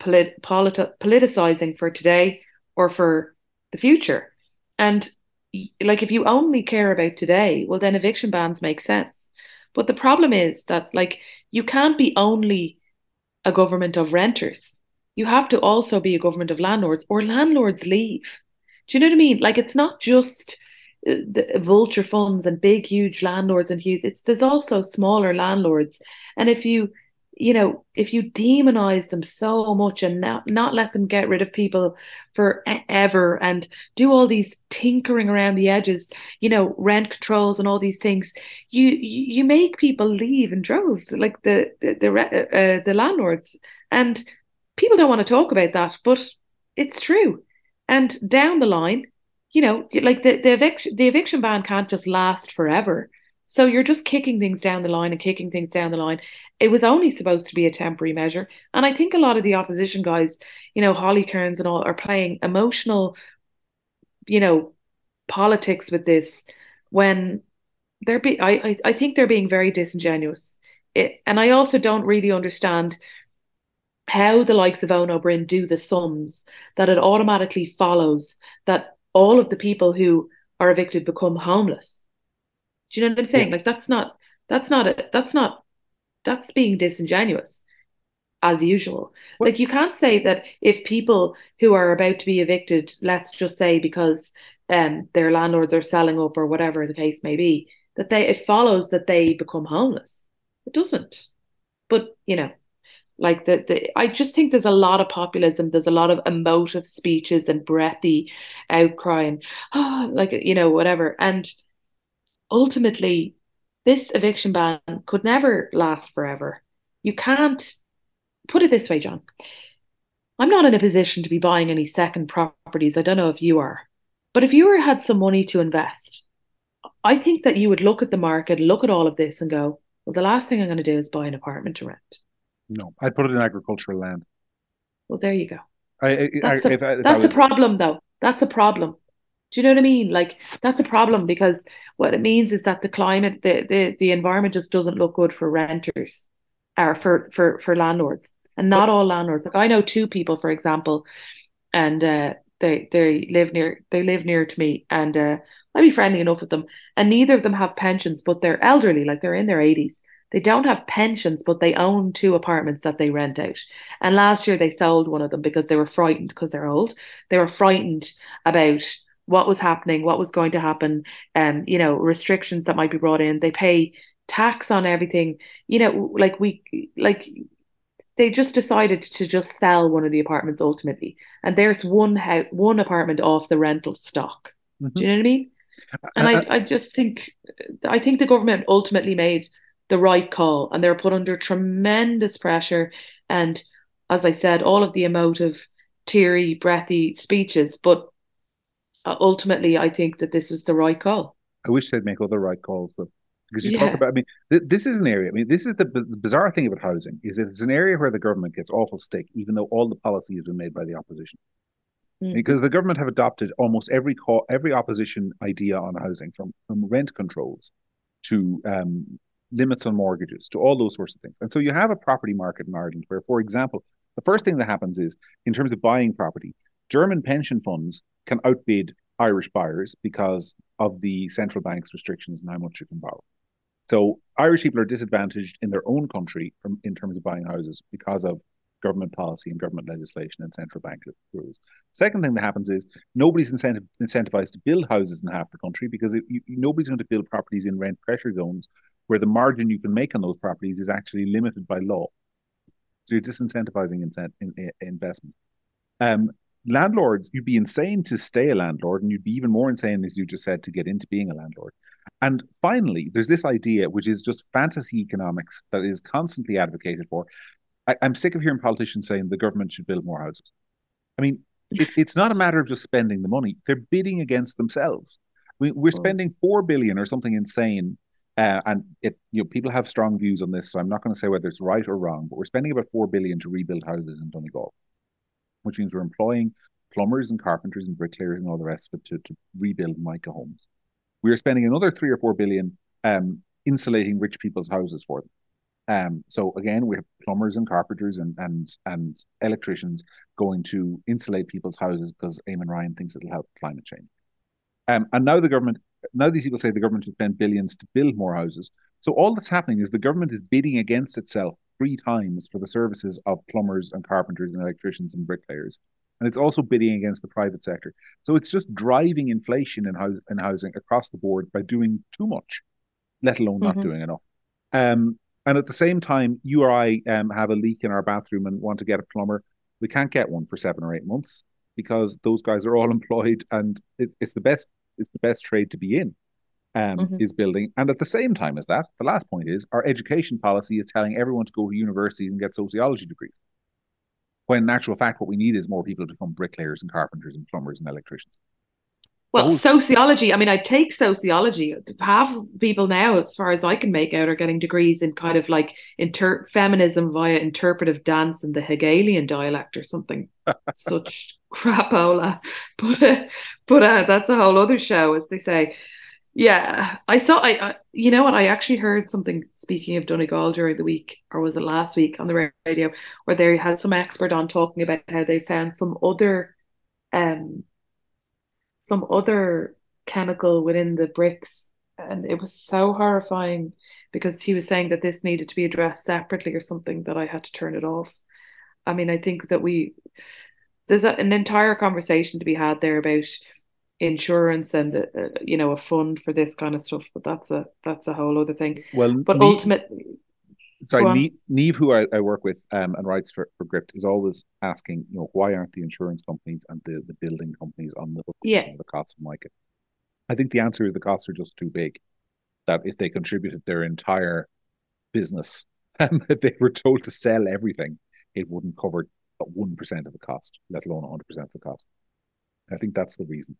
polit- politi- politicizing for today or for the future and like if you only care about today well then eviction bans make sense but the problem is that like you can't be only a government of renters you have to also be a government of landlords or landlords leave. Do you know what I mean? Like it's not just uh, the vulture funds and big huge landlords and huge it's there's also smaller landlords and if you you know if you demonize them so much and not not let them get rid of people forever and do all these tinkering around the edges you know rent controls and all these things you you make people leave in droves like the the the, uh, the landlords and people don't want to talk about that, but it's true. And down the line, you know, like the, the eviction the eviction ban can't just last forever. So you're just kicking things down the line and kicking things down the line. It was only supposed to be a temporary measure. And I think a lot of the opposition guys, you know, Holly Cairns and all, are playing emotional, you know, politics with this when they're be I, I, I think they're being very disingenuous. It, and I also don't really understand how the likes of Ó Broin do the sums that it automatically follows that all of the people who are evicted become homeless. Do you know what I'm saying? Yeah. Like that's not that's not a, that's not that's being disingenuous. as usual. What? Like you can't say that if people who are about to be evicted, let's just say because um, their landlords are selling up or whatever the case may be, that they it follows that they become homeless. It doesn't. But you know, like the, the I just think there's a lot of populism, there's a lot of emotive speeches and breathy outcrying, oh, like you know, whatever. And ultimately, this eviction ban could never last forever. You can't put it this way, John. I'm not in a position to be buying any second properties. I don't know if you are. But if you were had some money to invest, I think that you would look at the market, look at all of this and go, well, the last thing I'm going to do is buy an apartment to rent. No, I'd put it in agricultural land. Well, there you go. I, I, that's, a, if, if that's was... a problem, though. That's a problem. Do you know what I mean? Like that's a problem because what it means is that the climate, the the, the environment just doesn't look good for renters or for for for landlords. And not all landlords. Like I know two people, for example, and uh, they they live near they live near to me, and uh, I'd be friendly enough with them. And neither of them have pensions, but they're elderly, like they're in their eighties. They don't have pensions, but they own two apartments that they rent out. And last year they sold one of them because they were frightened because they're old. They were frightened about what was happening, what was going to happen, um, you know, restrictions that might be brought in. They pay tax on everything. You know, like we like they just decided to just sell one of the apartments ultimately. And there's one house, one apartment off the rental stock. Mm-hmm. Do you know what I mean? And I, I just think I think the government ultimately made the right call and they're put under tremendous pressure and as i said all of the emotive teary breathy speeches but uh, ultimately i think that this was the right call i wish they'd make other right calls though because you yeah. talk about i mean th- this is an area i mean this is the, b- the bizarre thing about housing is it's an area where the government gets awful stick even though all the policy has been made by the opposition mm. because the government have adopted almost every call every opposition idea on housing from from rent controls to um, limits on mortgages, to all those sorts of things. And so you have a property market in Ireland where, for example, the first thing that happens is in terms of buying property, German pension funds can outbid Irish buyers because of the central bank's restrictions on how much you can borrow. So Irish people are disadvantaged in their own country from, in terms of buying houses because of government policy and government legislation and central bank rules. Second thing that happens is nobody's incentive, incentivized to build houses in half the country because it, you, nobody's going to build properties in rent pressure zones where the margin you can make on those properties is actually limited by law. So you're disincentivizing in, in, investment. Um, landlords, you'd be insane to stay a landlord, and you'd be even more insane, as you just said, to get into being a landlord. And finally, there's this idea, which is just fantasy economics, that is constantly advocated for. I, am sick of hearing politicians saying the government should build more houses. I mean, it, it's not a matter of just spending the money; they're bidding against themselves. We, we're spending four billion or something insane uh, and it, you know, people have strong views on this, so I'm not going to say whether it's right or wrong. But we're spending about four billion to rebuild houses in Donegal, which means we're employing plumbers and carpenters and bricklayers and all the rest of it to, to rebuild mica homes. We are spending another three or four billion um, insulating rich people's houses for them. Um, so again, we have plumbers and carpenters and and and electricians going to insulate people's houses because Eamon Ryan thinks it'll help climate change. Um, and now the government now these people say the government should spend billions to build more houses. So all that's happening is the government is bidding against itself three times for the services of plumbers and carpenters and electricians and bricklayers. And it's also bidding against the private sector. So it's just driving inflation in, house, in housing across the board by doing too much, let alone not mm-hmm. doing enough. Um, and at the same time, you or I um, have a leak in our bathroom and want to get a plumber. We can't get one for seven or eight months because those guys are all employed and it, it's the best it's the best trade to be in. Um, mm-hmm. is building. And at the same time as that, the last point is our education policy is telling everyone to go to universities and get sociology degrees. When in actual fact, what we need is more people to become bricklayers and carpenters and plumbers and electricians. Well, Those- sociology. I mean, I take sociology. Half of people now, as far as I can make out, are getting degrees in kind of like inter- feminism via interpretive dance and the Hegelian dialect or something. Such crapola, but uh, but uh, that's a whole other show, as they say. Yeah, I saw. I, I, you know what? I actually heard something. Speaking of Donegal during the week, or was it last week on the radio, where they had some expert on talking about how they found some other, um, some other chemical within the bricks, and it was so horrifying because he was saying that this needed to be addressed separately or something that I had to turn it off. I mean, I think that we there's an entire conversation to be had there about insurance and uh, you know a fund for this kind of stuff, but that's a that's a whole other thing. Well, but Neve, ultimately, sorry, Neve, who I, I, work with um, and writes for, for Gript, is always asking, you know, why aren't the insurance companies and the, the building companies on the hook yeah. the costs of Mica? I think the answer is the costs are just too big. That if they contributed their entire business, um, if they were told to sell everything, it wouldn't cover one percent of the cost, let alone hundred percent of the cost. I think that's the reason.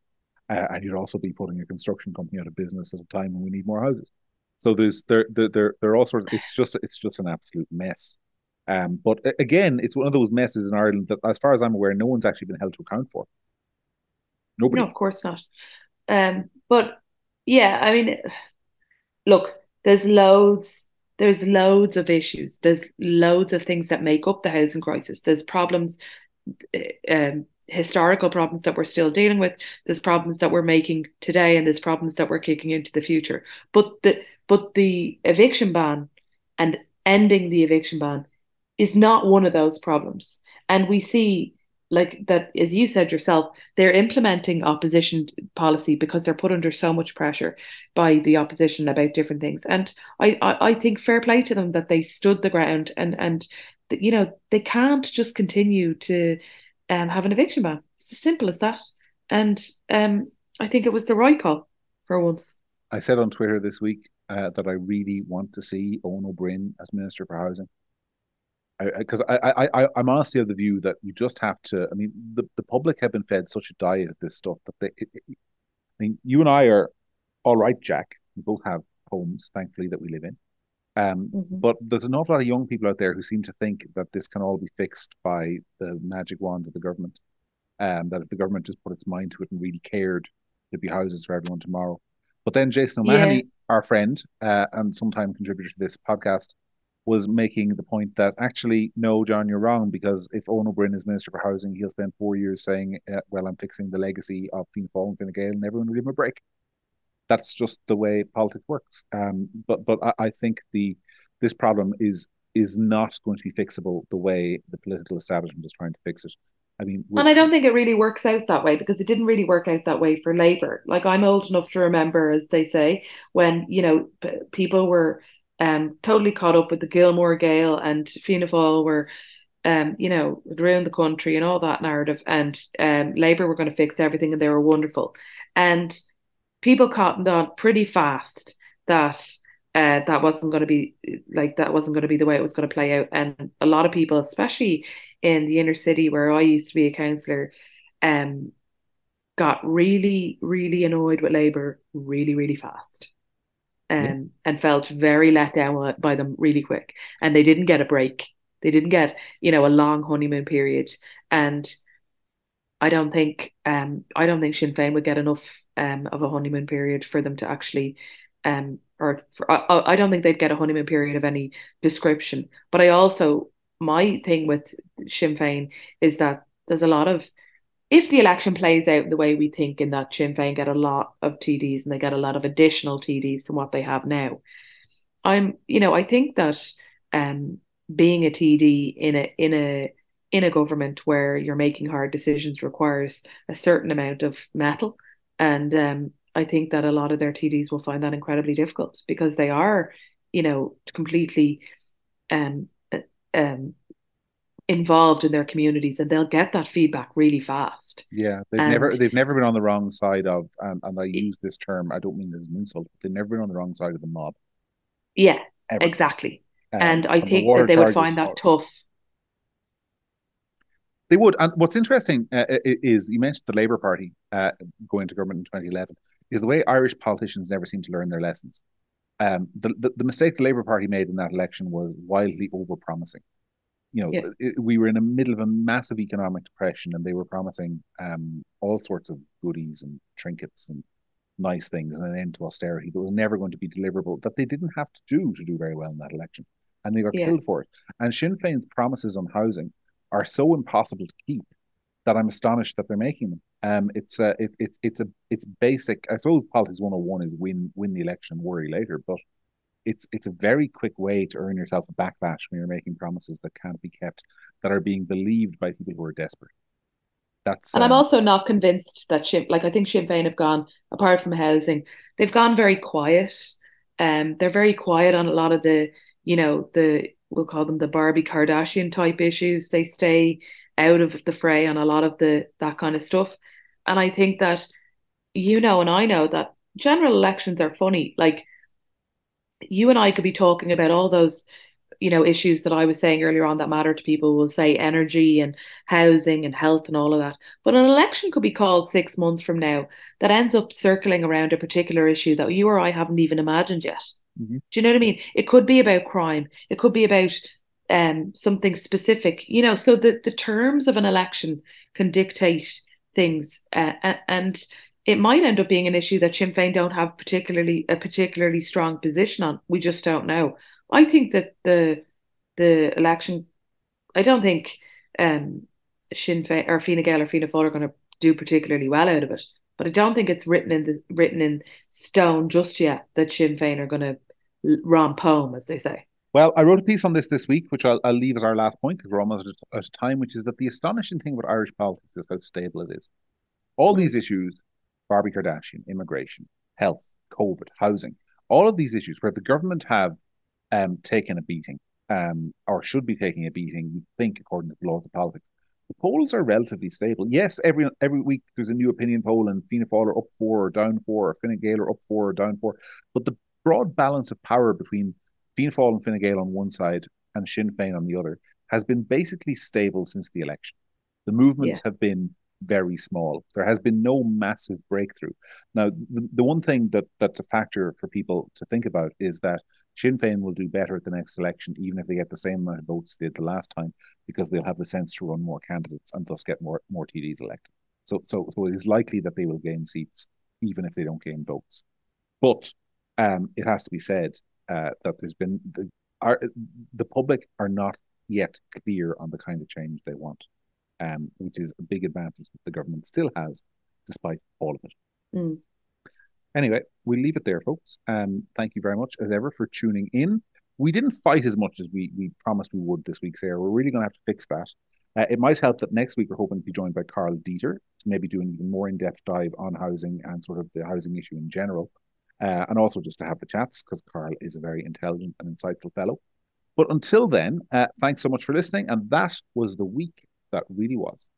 Uh, and you'd also be putting a construction company out of business at a time when we need more houses. So there's there there there, are all sorts. Of, it's just it's just an absolute mess. Um, but again, it's one of those messes in Ireland that, as far as I'm aware, no one's actually been held to account for. Nobody. No, of course not. Um, but yeah, I mean, look, there's loads, there's loads of issues. There's loads of things that make up the housing crisis. There's problems, eh, um, historical problems that we're still dealing with. There's problems that we're making today, and there's problems that we're kicking into the future. But the but the eviction ban and ending the eviction ban is not one of those problems. And we see like that as you said yourself they're implementing opposition policy because they're put under so much pressure by the opposition about different things and i i, I think fair play to them that they stood the ground and and you know they can't just continue to um, have an eviction ban it's as simple as that and um i think it was the right call for once i said on twitter this week uh, that i really want to see Ó Broin as minister for housing because I, I, I, I'm honestly of the view that you just have to. I mean, the, the public have been fed such a diet of this stuff that they. It, it, I mean, you and I are all right, Jack. We both have homes, thankfully, that we live in. Um, mm-hmm. But there's an awful lot of young people out there who seem to think that this can all be fixed by the magic wand of the government. Um, that if the government just put its mind to it and really cared, there'd be houses for everyone tomorrow. But then Jason O'Mahony, yeah. our friend uh, and sometime contributor to this podcast, was making the point that actually, no, John, you're wrong because if Ó Broin is Minister for Housing, he'll spend four years saying, uh, well, I'm fixing the legacy of Fianna Fáil and Fine Gael and everyone will give him a break. That's just the way politics works. Um, but but I, I think the this problem is is not going to be fixable the way the political establishment is trying to fix it. I mean, and I don't think it really works out that way because it didn't really work out that way for Labour. Like I'm old enough to remember, as they say, when you know p- people were um, totally caught up with the Gilmore Gale and Fianna Fáil were, um, you know, around the country and all that narrative. And um, Labour were going to fix everything and they were wonderful. And people cottoned on pretty fast that uh, that wasn't going to be like that wasn't going to be the way it was going to play out. And a lot of people, especially in the inner city where I used to be a councillor, um, got really, really annoyed with Labour really, really fast um, yeah. and felt very let down by them really quick. And they didn't get a break. They didn't get, you know, a long honeymoon period. And I don't think um I don't think Sinn Féin would get enough um of a honeymoon period for them to actually um or for, I, I don't think they'd get a honeymoon period of any description. But I also my thing with Sinn Féin is that there's a lot of if the election plays out the way we think in that Sinn Féin get a lot of TDs and they get a lot of additional TDs to what they have now, I'm you know I think that um, being a TD in a in a in a government where you're making hard decisions requires a certain amount of mettle. and um, I think that a lot of their TDs will find that incredibly difficult because they are you know completely um, uh, um, involved in their communities and they'll get that feedback really fast. Yeah, they've and, never they've never been on the wrong side of and, and I use this term I don't mean as an insult but they've never been on the wrong side of the mob. Yeah, ever. exactly. Um, and I think the that they would find that tough. They would. And what's interesting uh, is you mentioned the Labour Party uh, going to government in 2011 is the way Irish politicians never seem to learn their lessons. Um, the, the, the mistake the Labour Party made in that election was wildly over promising you know, yeah. it, we were in the middle of a massive economic depression, and they were promising um, all sorts of goodies and trinkets and nice things and an end to austerity that was never going to be deliverable. That they didn't have to do to do very well in that election, and they got yeah. killed for it. And Sinn Féin's promises on housing are so impossible to keep that I'm astonished that they're making them. Um, it's a, it, it's it's a, it's basic. I suppose politics 101 is win, win the election, worry later. But it's it's a very quick way to earn yourself a backlash when you're making promises that can't be kept, that are being believed by people who are desperate. That's and um, I'm also not convinced that Sinn, like I think Sinn Féin have gone apart from housing, they've gone very quiet. Um, they're very quiet on a lot of the, you know, the we'll call them the Barbie Kardashian type issues. They stay out of the fray on a lot of the that kind of stuff. And I think that you know and I know that general elections are funny. Like you and I could be talking about all those you know issues that I was saying earlier on that matter to people will say energy and housing and health and all of that but an election could be called 6 months from now that ends up circling around a particular issue that you or I haven't even imagined yet mm-hmm. do you know what I mean it could be about crime it could be about um something specific you know so the the terms of an election can dictate things uh, and it might end up being an issue that Sinn Féin don't have particularly a particularly strong position on. We just don't know. I think that the the election, I don't think um, Sinn Féin or Fine Gael or Fianna Fáil are going to do particularly well out of it. But I don't think it's written in the written in stone just yet that Sinn Féin are going to romp home, as they say. Well, I wrote a piece on this this week, which I'll, I'll leave as our last point because we're almost at a time, which is that the astonishing thing about Irish politics is how stable it is. All these issues Barbie Kardashian, immigration, health, COVID, housing, all of these issues where the government have um, taken a beating um, or should be taking a beating, you think, according to the laws of politics. The polls are relatively stable. Yes, every every week there's a new opinion poll, and Fianna Fáil are up four or down four, or Fine Gael are up four or down four. But the broad balance of power between Fianna Fáil and Fine Gael on one side and Sinn Féin on the other has been basically stable since the election. The movements yeah. have been very small. There has been no massive breakthrough. Now, the, the one thing that that's a factor for people to think about is that Sinn Féin will do better at the next election, even if they get the same amount of votes they did the last time, because they'll have the sense to run more candidates and thus get more more TDs elected. So, so, so it is likely that they will gain seats, even if they don't gain votes. But um, it has to be said uh, that there's been the, our, the public are not yet clear on the kind of change they want um, which is a big advantage that the government still has, despite all of it. Mm. Anyway, we'll leave it there, folks. Um, thank you very much, as ever, for tuning in. We didn't fight as much as we, we promised we would this week, Sarah. We're really going to have to fix that. Uh, it might help that next week we're hoping to be joined by Karl Deeter to maybe do an even more in depth dive on housing and sort of the housing issue in general. Uh, and also just to have the chats because Carl is a very intelligent and insightful fellow. But until then, uh, thanks so much for listening. And that was the week that really was.